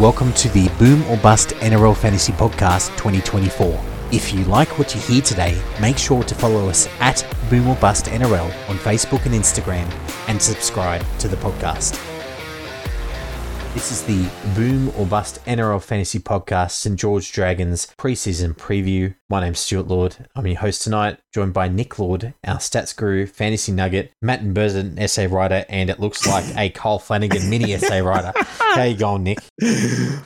Welcome to the Boom or Bust NRL Fantasy Podcast 2024. If you like what you hear today, make sure to follow us at Boom or Bust NRL on Facebook and Instagram and subscribe to the podcast. This is the Boom or Bust NRL Fantasy Podcast, St. George Dragons preseason preview. My name's Stuart Lord. I'm your host tonight, joined by Nick Lord, our stats guru, fantasy nugget, Matt and Burzin, essay writer, and it looks like a Kyle Flanagan mini essay writer. How you going, Nick?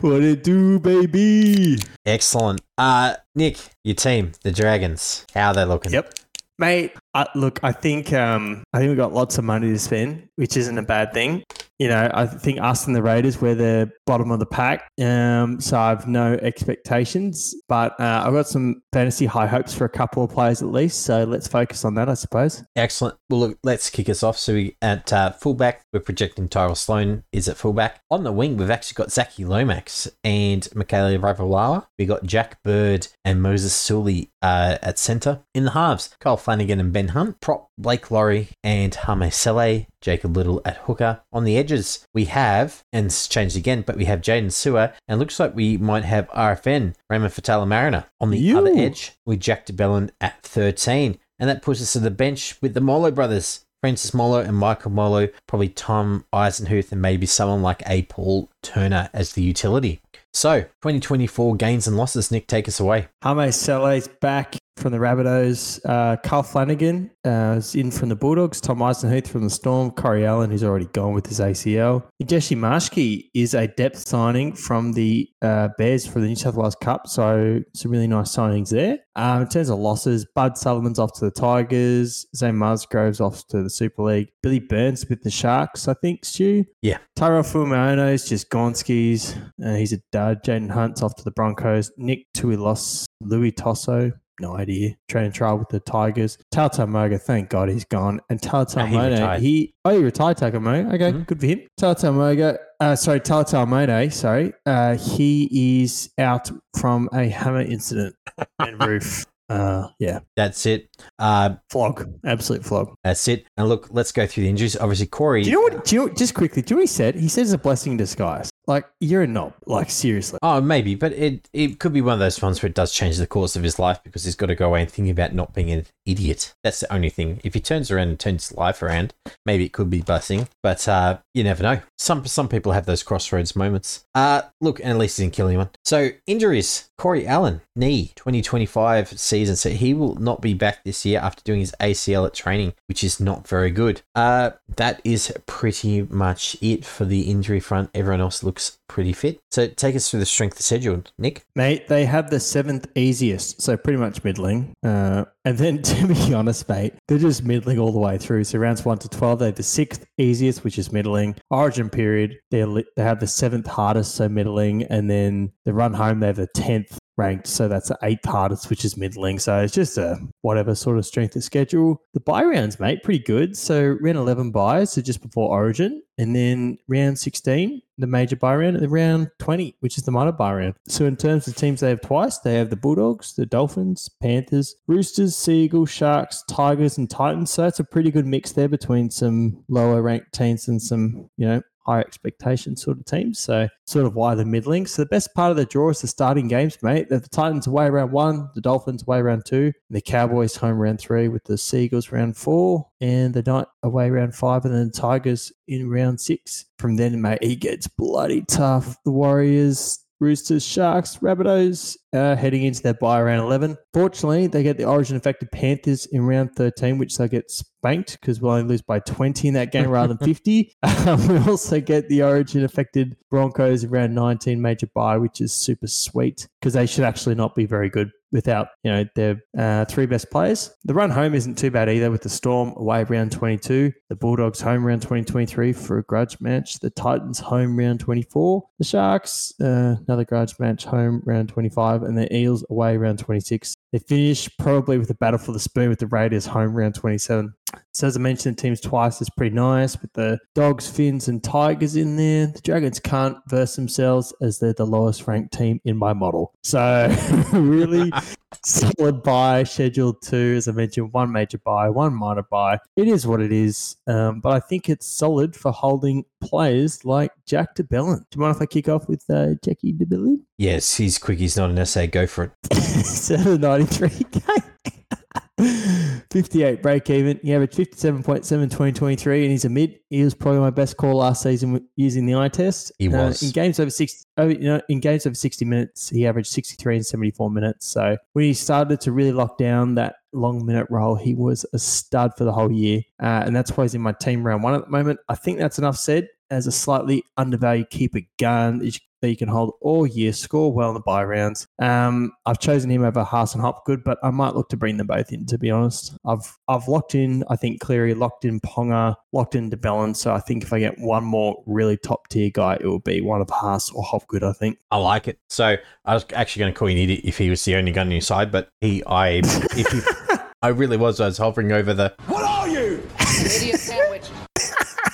What it do, baby? Excellent. Uh, Nick, your team, the Dragons, how are they looking? Yep. Mate, uh, look, I think um, I think we've got lots of money to spend, which isn't a bad thing. You know, I think us and the Raiders, we're the bottom of the pack. Um, so I've no expectations, but uh, I've got some fantasy high hopes for a couple of players at least. So let's focus on that, I suppose. Excellent. Well, look, let's kick us off. So we at uh, fullback, we're projecting Tyrell Sloan is at fullback. On the wing, we've actually got Zachy Lomax and Mikaele Ravalawa. We got Jack Bird and Moses Suli uh, at centre. In the halves, Kyle Flanagan and Ben Hunt. Prop Blake Lawrie and Hame Sele. Jacob Liddle at hooker. On the edges, we have, and it's changed again, but we have Jaydn Su'A, and looks like we might have RFM, Raymond Faitala-Mariner. On the You. other edge, we Jack de Belin at 13, and that puts us to the bench with the Molo brothers. Francis Molo and Michael Molo, probably Tom Eisenhuth, and maybe someone like a Paul Turner as the utility. So, 2024 gains and losses. Nick, take us away. Hame Sele's back from the Rabbitohs. Uh, Kyle Flanagan uh, is in from the Bulldogs. Tom Eisenhuth from the Storm. Corey Allen, who's already gone with his ACL. Jesse Marschke is a depth signing from the uh, Bears for the New South Wales Cup. So some really nice signings there. Um, in terms of losses, Bud Sullivan's off to the Tigers. Zane Musgrove's off to the Super League. Billy Burns with the Sharks, I think, Stu. Yeah. Tyrell Fuimaono's just Gonskis. Uh, he's a dud. Jaiyden Hunt's off to the Broncos. Nick Tuilos, Louis Tosso, no idea. Training trial with the Tigers. Tauta Moga, thank God he's gone. And Tauta No, he he oh he retired Tauta Moga. Okay, Mhm. good for him. Tauta Moga, uh, sorry, Tauta Moga, sorry. Uh, he is out from a hammer incident and roof. Uh, yeah, That's it. Uh, flog, absolute flog. that's it. And look, let's go through the injuries. Obviously, Corey. Do you know what? Do you just quickly, do you know what he said? He said it's a blessing in disguise. Like you're a knob. Like seriously. Oh, maybe, but it it could be one of those ones where it does change the course of his life because he's got to go away and think about not being an idiot. That's the only thing. If he turns around and turns his life around, maybe it could be blessing, but uh, you never know. Some some people have those crossroads moments. Uh, look, and at least he didn't kill anyone. So injuries: Corey Allen, knee, 2025 season, so he will not be back this year after doing his ACL at training, which is not very good. Uh, that is pretty much it for the injury front. Everyone else looks pretty fit. So take us through the strength schedule, Nick. Mate, they have the seventh easiest, so pretty much middling. Uh, and then, to be honest, mate, they're just middling all the way through. So rounds one to twelve, they have the sixth easiest, which is middling. Origin period, they they have the seventh hardest, so middling, and then the run home, they have the tenth ranked, so that's the eighth hardest, which is middling. So it's just a whatever sort of strength of schedule. The buy rounds, mate, pretty good. So round eleven buys, so just before Origin, and then round sixteen, the major buy round, and then round twenty, which is the minor buy round. So in terms of teams they have twice, they have the Bulldogs, the Dolphins, Panthers, Roosters, Seagulls, Sharks, Tigers, and Titans. So that's a pretty good mix there between some lower ranked teams and some, you know, high expectation sort of teams. So sort of why the middling. So the best part of the draw is the starting games, mate. The Titans away round one, the Dolphins away round two, the Cowboys home round three with the Seagulls round four, and the Knight away round five, and then the Tigers in round six. From then, mate, it gets bloody tough. The Warriors. Roosters, Sharks, Rabbitohs uh, heading into their bye round 11. Fortunately, they get the origin affected Panthers in round 13, which they get spanked because we'll only lose by 20 in that game rather than 50. Um, we also get the origin affected Broncos in round 19 major bye, which is super sweet because they should actually not be very good without you know their uh, three best players. The run home isn't too bad either with the Storm away round 22, the Bulldogs home round 2023 for a grudge match, the Titans home round 24, the Sharks uh, another grudge match home round 25, and the Eels away round 26. They finish probably with a battle for the spoon with the Raiders home round 27. So as I mentioned, the team's twice is pretty nice with the dogs, fins, and Tigers in there. The Dragons can't verse themselves as they're the lowest ranked team in my model. So really solid buy scheduled two, as I mentioned, one major buy, one minor buy. It is what it is, um, but I think it's solid for holding players like Jack de Belin. Do you mind if I kick off with uh, Jackie de Belin? Yes, he's quick. He's not an essay. Go for it. 793k. 58 break even. He averaged 57.7 2023 and he's a mid. He was probably my best call last season using the eye test. He Uh, was. in games over 60 oh, you know, in games over 60 minutes, he averaged 63 and 74 minutes. So when he started to really lock down that long minute role, he was a stud for the whole year. Uh, and that's why he's in my team round one at the moment. I think that's enough said as a slightly undervalued keeper gun that you- can hold all year, score well in the buy rounds. Um, I've chosen him over Haas and Hopgood, but I might look to bring them both in. To be honest, I've I've locked in. I think Cleary, locked in Ponga, locked in de Belin. So I think if I get one more really top tier guy, it will be one of Haas or Hopgood. I think. I like it. So I was actually going to call you an idiot if he was the only gun on your side, but he, I, if he, I really was. I was hovering over the. Idiot sandwich.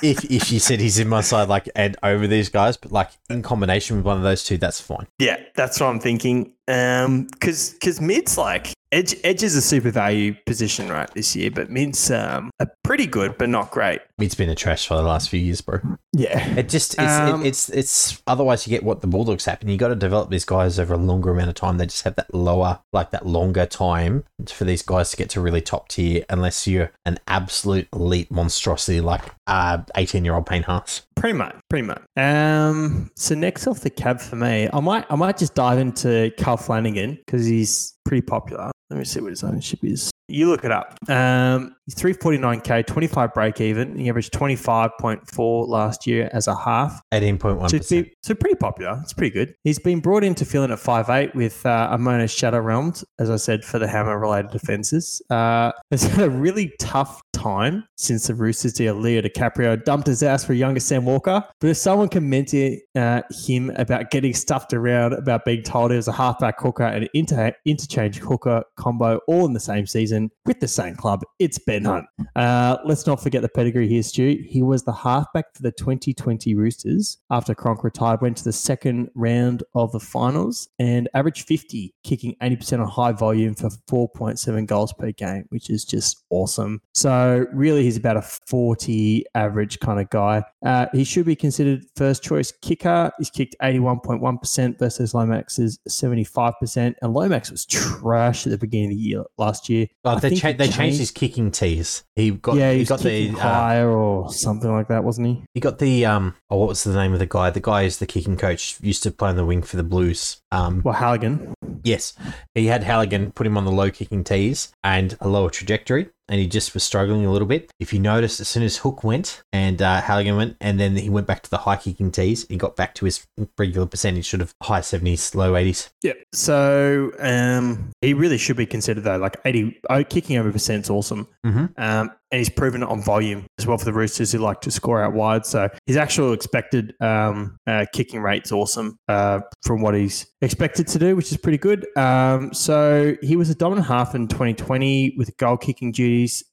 If if you said he's in my side, like and over these guys, but like in combination with one of those two, that's fine. Yeah, that's what I'm thinking. Um, because because mid's like edge edge is a super value position right this year, but mid's um are pretty good but not great. It's been a trash for the last few years, bro. Yeah, It just it's Um, it, it's it's otherwise you get what the Bulldogs happen. You got to develop these guys over a longer amount of time. They just have that lower, like that longer time for these guys to get to really top tier, unless you're an absolute elite monstrosity like uh eighteen year old Payne Haas. pretty much, pretty much. Um, so next off the cab for me, I might I might just dive into Kyle Flanagan because he's pretty popular. Let me see what his ownership is. You look it up. Um, he's 349k, 25 break even. He averaged 25.4 last year as a half. Eighteen point one So, it's percent. be- so pretty popular. It's pretty good. He's been brought in to fill in at 5'8 with uh, Amone Shadow Realms, as I said, for the hammer related defenses. Uh, has had a really tough time since the Roosters deal. Leo DiCaprio dumped his ass for younger Sam Walker. But if someone can mentor uh, him about getting stuffed around, about being told he was a halfback hooker and an inter- interchange hooker combo all in the same season with the same club, it's Ben Hunt. Uh, let's not forget the pedigree here, Stu. He was the halfback for the 2020 Roosters after Cronk retired, went to the second round of the finals and averaged 50, kicking 80% on high volume for 4.7 goals per game, which is just awesome. So, really, he's about a 40 average kind of guy. Uh, he should be considered first choice kicker. He's kicked 81.1% versus Lomax's 75%. And Lomax was trash at the beginning of the year last year. Oh, they cha- they changed his kicking He got yeah, he got the uh, higher or something like that, wasn't he? he got the um oh what was the name of the guy? The guy is the kicking coach. Used to play on the wing for the Blues. Um, Well, Halligan. Yes, he had Halligan put him on the low kicking tees and a lower trajectory, and he just was struggling a little bit. If you noticed, as soon as Hook went and uh, Halligan went, and then he went back to the high kicking tees, he got back to his regular percentage, sort of high seventies, low eighties. Yeah. So um, he really should be considered though. Like eighty, oh, kicking over percent is awesome. Mhm. Um, and he's proven it on volume as well for the Roosters who like to score out wide. So his actual expected um, uh, kicking rate's awesome uh, from what he's expected to do, which is pretty good. Um, so he was a dominant half in 2020 with goal kicking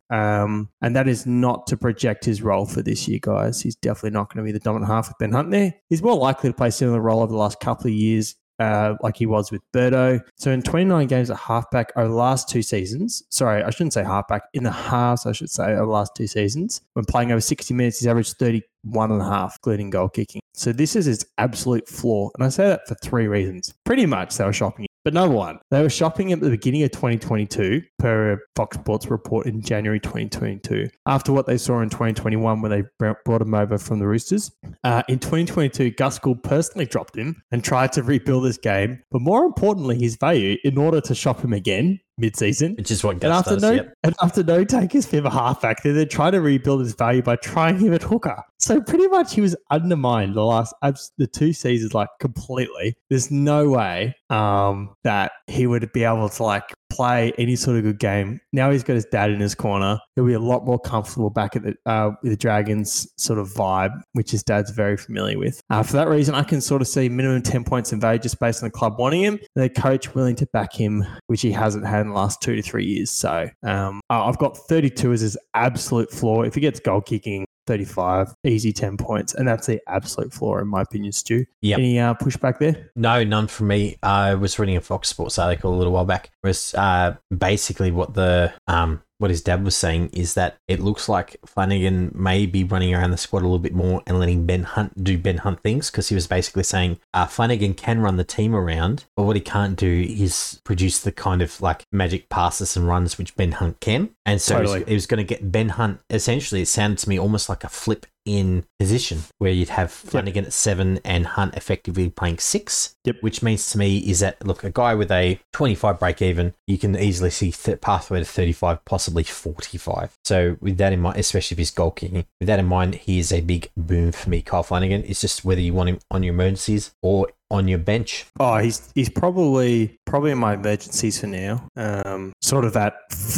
Um, and that is not to project his role for this year, guys. He's definitely not going to be the dominant half with Ben Hunt there. He's more likely to play a similar role over the last couple of years uh, like he was with Birdo. So in 29 games at halfback over the last two seasons, sorry, I shouldn't say halfback, in the halves, I should say, over the last two seasons, when playing over 60 minutes, he's averaged 31 and a half, including goal kicking. So this is his absolute flaw. And I say that for three reasons. Pretty much they were shopping. But number one, they were shopping at the beginning of 2022 per a Fox Sports report in January 2022. After what they saw in 2021 when they brought him over from the Roosters. Uh, in 2022, Gus Gould personally dropped him and tried to rebuild his game, but more importantly, his value in order to shop him again mid-season. Which is what And Gus after does. no, yep. and after no take his fifth halfback, they then try to rebuild his value by trying him at hooker. So pretty much he was undermined the last abs- the two seasons like completely. There's no way um, that he would be able to like play any sort of good game. Now he's got his dad in his corner. He'll be a lot more comfortable back at the uh, the Dragons sort of vibe, which his dad's very familiar with. Uh, for that reason, I can sort of see minimum ten points in value just based on the club wanting him, the coach willing to back him, which he hasn't had in the last two to three years. So um, I've got 32 as his absolute floor. If he gets goal kicking, 35, easy 10 points. And that's the absolute floor, in my opinion, Stu. Yep. Any uh, pushback there? No, none from me. I was reading a Fox Sports article a little while back. It was uh, basically what the um, what his dad was saying is that it looks like Flanagan may be running around the squad a little bit more and letting Ben Hunt do Ben Hunt things because he was basically saying uh, Flanagan can run the team around, but what he can't do is produce the kind of like magic passes and runs which Ben Hunt can. And so Totally. he was going to get Ben Hunt. Essentially, it sounded to me almost like a flip in position where you'd have Flanagan at seven and Hunt effectively playing six. Yep. Which means to me is that look, a guy with a 25 break even, you can easily see th- pathway to 35, possibly 45. So with that in mind, especially if he's goal kicking, with that in mind, he is a big boom for me, Kyle Flanagan. It's just whether you want him on your emergencies or on your bench. Oh, he's he's probably probably in my emergencies for now. Um, sort of that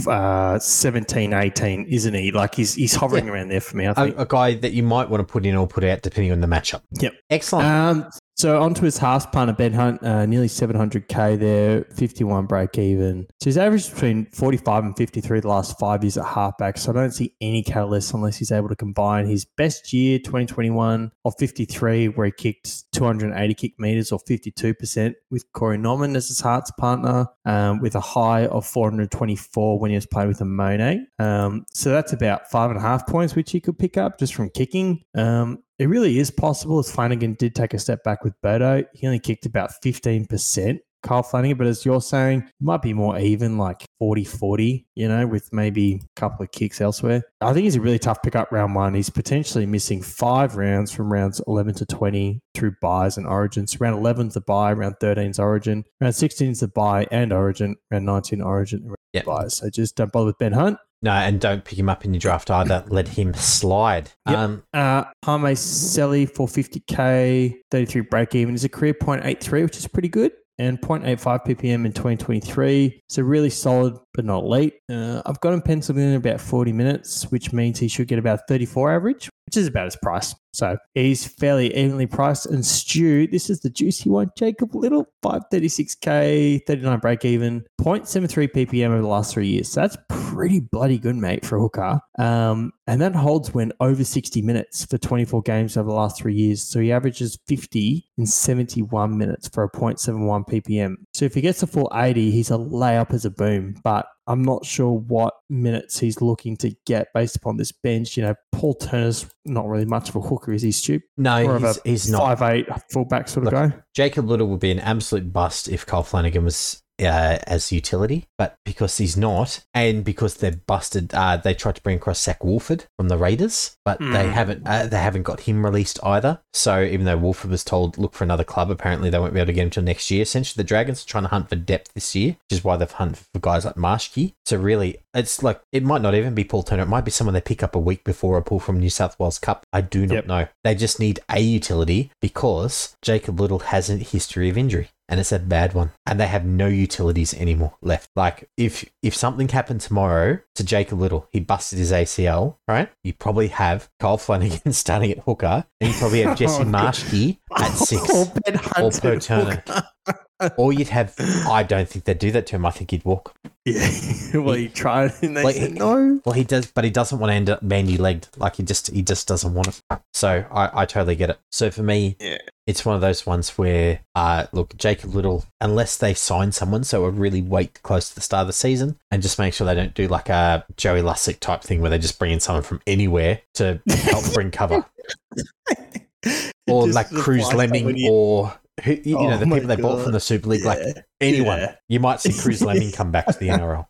uh, 17, 18, isn't he? Like he's he's hovering around there for me. I A, think. a guy that you might want to put in or put out depending on the matchup. Yep. Excellent. Um, so onto his half punter, Ben Hunt, uh, nearly 700k there, 51 break even. So he's averaged between 45 and 53 the last five years at halfback. So I don't see any catalyst unless he's able to combine his best year, 2021, of 53, where he kicked 280 kick meters or 52%, with Corey Norman as his hearts partner, um, with a high of 424 when he was playing with Amone. Um, so that's about five and a half points, which he could pick up just from kicking. Um, it really is possible, as Flanagan did take a step back with Birdo. He only kicked about 15%, Kyle Flanagan, but as you're saying, it might be more even, like 40 40, you know, with maybe a couple of kicks elsewhere. I think he's a really tough pickup round one. He's potentially missing five rounds from rounds 11 to 20 through buys and origins. Round 11's the buy, round 13's origin, round 16's the buy and origin, round 19 origin, and Yep. buys. So just don't bother with Ben Hunt. No, and don't pick him up in your draft either. Let him slide. Yep. Um, Uh, Hame Sele for 50k, 33 break even is a career 0.83, which is pretty good. And 0.85 ppm in 2023. So really solid, but not elite. Uh, I've got him penciled in about 40 minutes, which means he should get about 34 average, which is about his price. So he's fairly evenly priced. And Stu, this is the juicy one. Jacob Liddle, 536k, 39 break even, 0.73 ppm over the last three years. So that's pretty bloody good, mate, for a hooker. Um, and that holds when over 60 minutes for 24 games over the last three years. So he averages 50 in 71 minutes for a 0.71 ppm. So if he gets a full 80, he's a layup as a boom. But I'm not sure what minutes he's looking to get based upon this bench. You know, Paul Turner's not really much of a hooker, is he, Stu? no, More he's, he's not. five eight fullback sort of guy. Jacob Liddle would be an absolute bust if Kyle Flanagan was uh, as utility, but because he's not, and because they're busted, uh, they tried to bring across Zac Woolford from the Raiders, but they Hmm. haven't. Uh, they haven't got him released either. So even though Woolford was told look for another club, apparently they won't be able to get him till next year. Essentially, the Dragons are trying to hunt for depth this year, which is why they've hunted for guys like Marschke. So really, it's like it might not even be Paul Turner. It might be someone they pick up a week before a pull from New South Wales Cup. I do not Yep. know. They just need a utility because Jacob Liddle has a history of injury and it's a bad one. And they have no utilities anymore left. Like if if something happened tomorrow to Jacob Liddle, he busted his ACL, right? You probably have Kyle Flanagan starting at hooker, and you probably have Jesse Oh, God. At six. Oh, Ben or per Turner. Or you'd have I don't think they'd do that to him. I think he'd walk. Yeah. well, he tried and they Like, said no. Well, he does, but he doesn't want to end up bandy legged. Like he just he just doesn't want it. So I, I totally get it. So for me, Yeah. it's one of those ones where uh look, Jacob Liddle, unless they sign someone, so would really wait close to the start of the season and just make sure they don't do like a Joey Lussick type thing where they just bring in someone from anywhere to help bring cover. Or Just like Cruz Lemming in. or who, you know, Oh the my people they bought from the Super League, like anyone. Yeah. You might see Cruz Lemming come back to the NRL.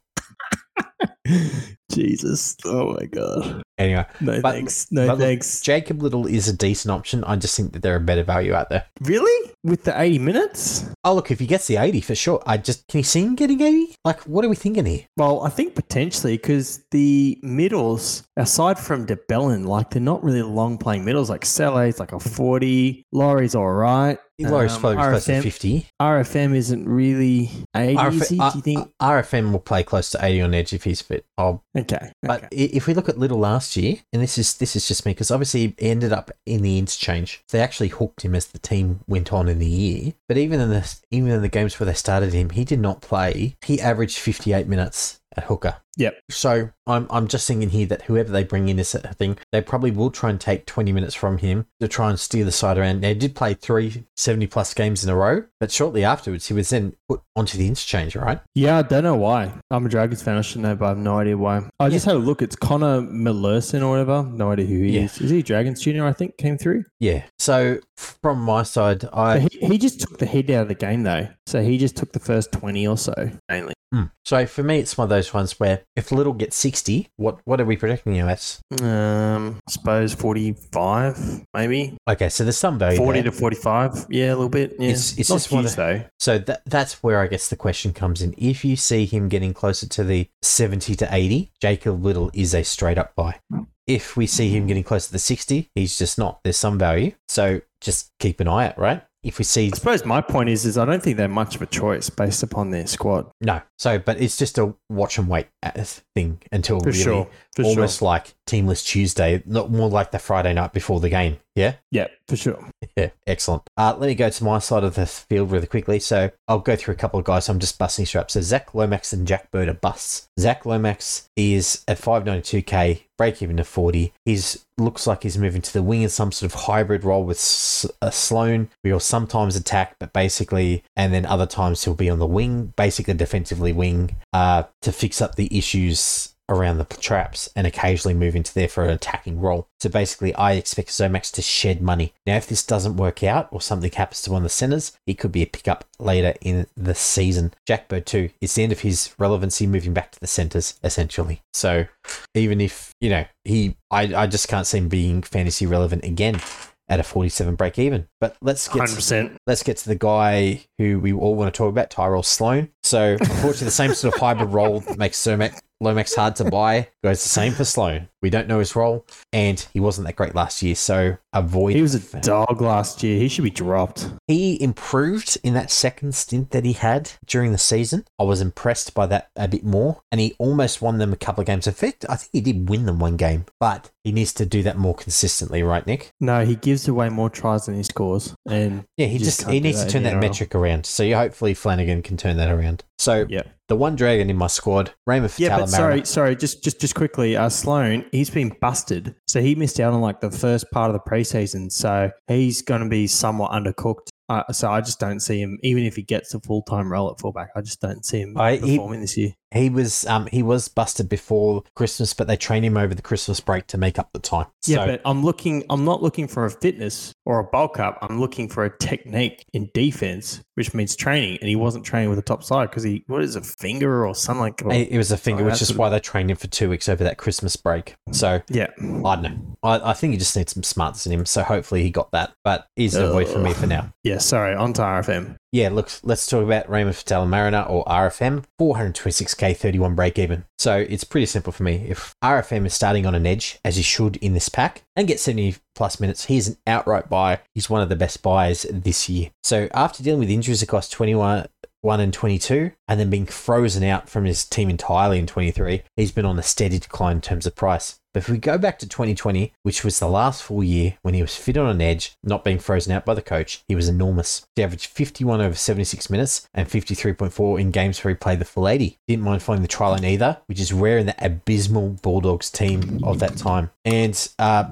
Jesus. Oh my god. Anyway, No But- thanks. No but look, thanks. Jacob Liddle is a decent option. I just think that there are better value out there. Really? With the 80 minutes? Oh, look, if he gets the 80 for sure, I just, can you see him getting 80? Like, what are we thinking here? Well, I think potentially because the middles, aside from de Belin, like they're not really long playing middles. Like Sele's like a 40, Lawrie's all right. Lawrie's Um, probably close to 50. RFM isn't really 80, is he? Do you think? uh, RFM will play close to 80 on edge if he's fit. I'll okay. But okay. if we look at Liddle last year, and this is this is just me because obviously he ended up in the interchange. They actually hooked him as the team went on in the year. But even in the even in the games where they started him, he did not play. He averaged fifty eight minutes at hooker. Yep. So I'm I'm just thinking here that whoever they bring in this thing, they probably will try and take 20 minutes from him to try and steer the side around. They did play three 70 plus games in a row, but shortly afterwards he was then put onto the interchange, right? Yeah, I don't know why. I'm a Dragons fan. I should know, but I have no idea why. I just had a look. It's Connor Muhleisen or whatever. No idea who he Yeah. is. Is he Dragons Junior? I think came through. Yeah. So from my side, I he, he just took the heat out of the game though. So he just took the first twenty or so mainly. Hmm. So for me, it's one of those ones where if Liddle gets 60, what what are we projecting you as? Um, I suppose forty-five, maybe Okay, so there's some value forty there. to forty-five. Yeah, a little bit. Yeah, It's- it's not huge of- though. So that that's where I guess the question comes in. If you see him getting closer to the 70 to 80, Jacob Liddle is a straight up buy. If we see him getting closer to the 60, he's just not. There's some value. So just keep an eye out, right? If we see I suppose my point is, is I don't think they're much of a choice based upon their squad. no, so but it's just a watch and wait uh, thing until For really sure, for almost sure. like Teamless Tuesday, not more like the Friday night before the game. Yeah. Yeah, for sure. Yeah, excellent. Uh, let me go to my side of the field really quickly. So I'll go through a couple of guys. I'm just busting straps. So Zach Lomax and Jack Bird are busts. Zach Lomax is at 592k, break even to 40. He's looks like he's moving to the wing in some sort of hybrid role with S- uh, Sloan. He'll sometimes attack, but basically, and then other times he'll be on the wing, basically defensively wing, uh, to fix up the issues around the traps and occasionally move into there for an attacking role. So basically, I expect Lomax to shed money. Now, if this doesn't work out or something happens to one of the centers, he could be a pickup later in the season. Jack Bird, too, it's the end of his relevancy moving back to the centers, essentially. So even if, you know, he, I, I just can't see him being fantasy relevant again at a 47 break even. But let's get Hundred percent. let's get to the guy who we all want to talk about, Tyrell Sloan. So, unfortunately, the same sort of hybrid role that makes Cermac, Lomax hard to buy goes the same for Sloan. We don't know his role, and he wasn't that great last year, so avoid. He was a dog last year. He should be dropped. He improved in that second stint that he had during the season. I was impressed by that a bit more, and he almost won them a couple of games. In fact, I think he did win them one game, but he needs to do that more consistently, right, Nick? No, he gives away more tries than he scores, and Yeah, he just, just he needs to turn that metric around. So you hopefully Flanagan can turn that around. So yeah, the one dragon in my squad, Raymond yeah. But sorry, sorry. Just, just, just quickly. Uh, Sloan, he's been busted, so he missed out on like the first part of the preseason. So he's going to be somewhat undercooked. Uh, so I just don't see him, even if he gets a full time role at fullback. I just don't see him I- he- performing this year. He was um he was busted before Christmas, but they trained him over the Christmas break to make up the time. Yeah, So- but I'm looking. I'm not looking for a fitness or a bulk up. I'm looking for a technique in defense, which means training. And he wasn't training with the top side because he what is a finger or something like. Or, it was a finger, Oh, which is why they trained him for two weeks over that Christmas break. So yeah, I don't know. I, I think he just needs some smarts in him. So hopefully he got that. But he's an avoid for me for now. yeah. Sorry, on to RFM. Yeah, look, let's talk about Raymond Fatala Mariner or RFM. 426k, 31 break even. So it's pretty simple for me. If RFM is starting on an edge, as he should in this pack, and get 70 plus minutes, he's an outright buy. He's one of the best buys this year. So after dealing with injuries across 21, 1 and 22, and then being frozen out from his team entirely in 23, he's been on a steady decline in terms of price. But if we go back to 2020, which was the last full year when he was fit on an edge, not being frozen out by the coach, he was enormous. He averaged 51 over 76 minutes and 53.4 in games where he played the full 80. Didn't mind finding the try line either, which is rare in the abysmal Bulldogs team of that time. And uh,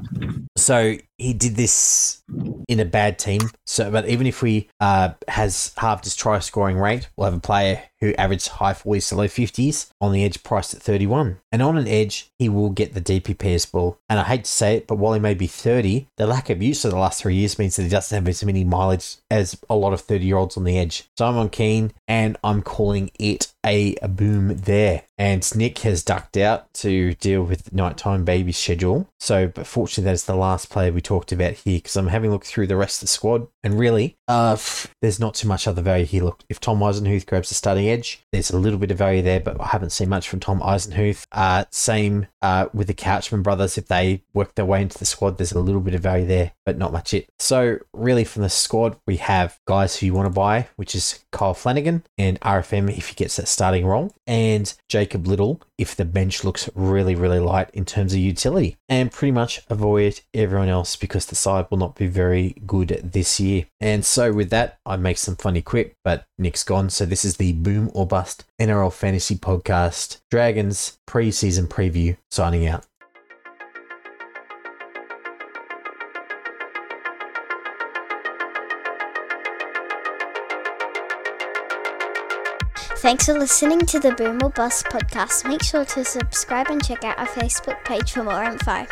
so he did this in a bad team. So, but even if we uh, has halved his try scoring rate, we'll have a player who averaged high 40s to low 50s on the edge priced at 31. And on an edge, he will get the DPPS ball. And I hate to say it, but while he may be 30, the lack of use of the last three years means that he doesn't have as many mileage as a lot of 30 year olds on the edge. So I'm on keen and I'm calling it a boom there. And Nick has ducked out to deal with nighttime baby schedule. So, but fortunately, that's the last player we talked about here because I'm having a look through the rest of the squad, and really, uh, there's not too much other value here. Look, if Tom Eisenhuth grabs the starting edge, there's a little bit of value there, but I haven't seen much from Tom Eisenhuth. Uh, same uh, with the Couchman brothers. If they work their way into the squad, there's a little bit of value there, but not much it. So, really, from the squad, we have guys who you want to buy, which is Kyle Flanagan and RFM if he gets that starting role, and Jacob Liddle if the bench looks really, really light in terms of utility, and pretty much avoid everyone else because the side will not be very good this year. And so, with that, I make some funny quip, but Nick's gone. So, this is the Boom or Bust NRL Fantasy Podcast Dragons preseason preview signing out. Thanks for listening to the Boom or Bust podcast. Make sure to subscribe and check out our Facebook page for more info.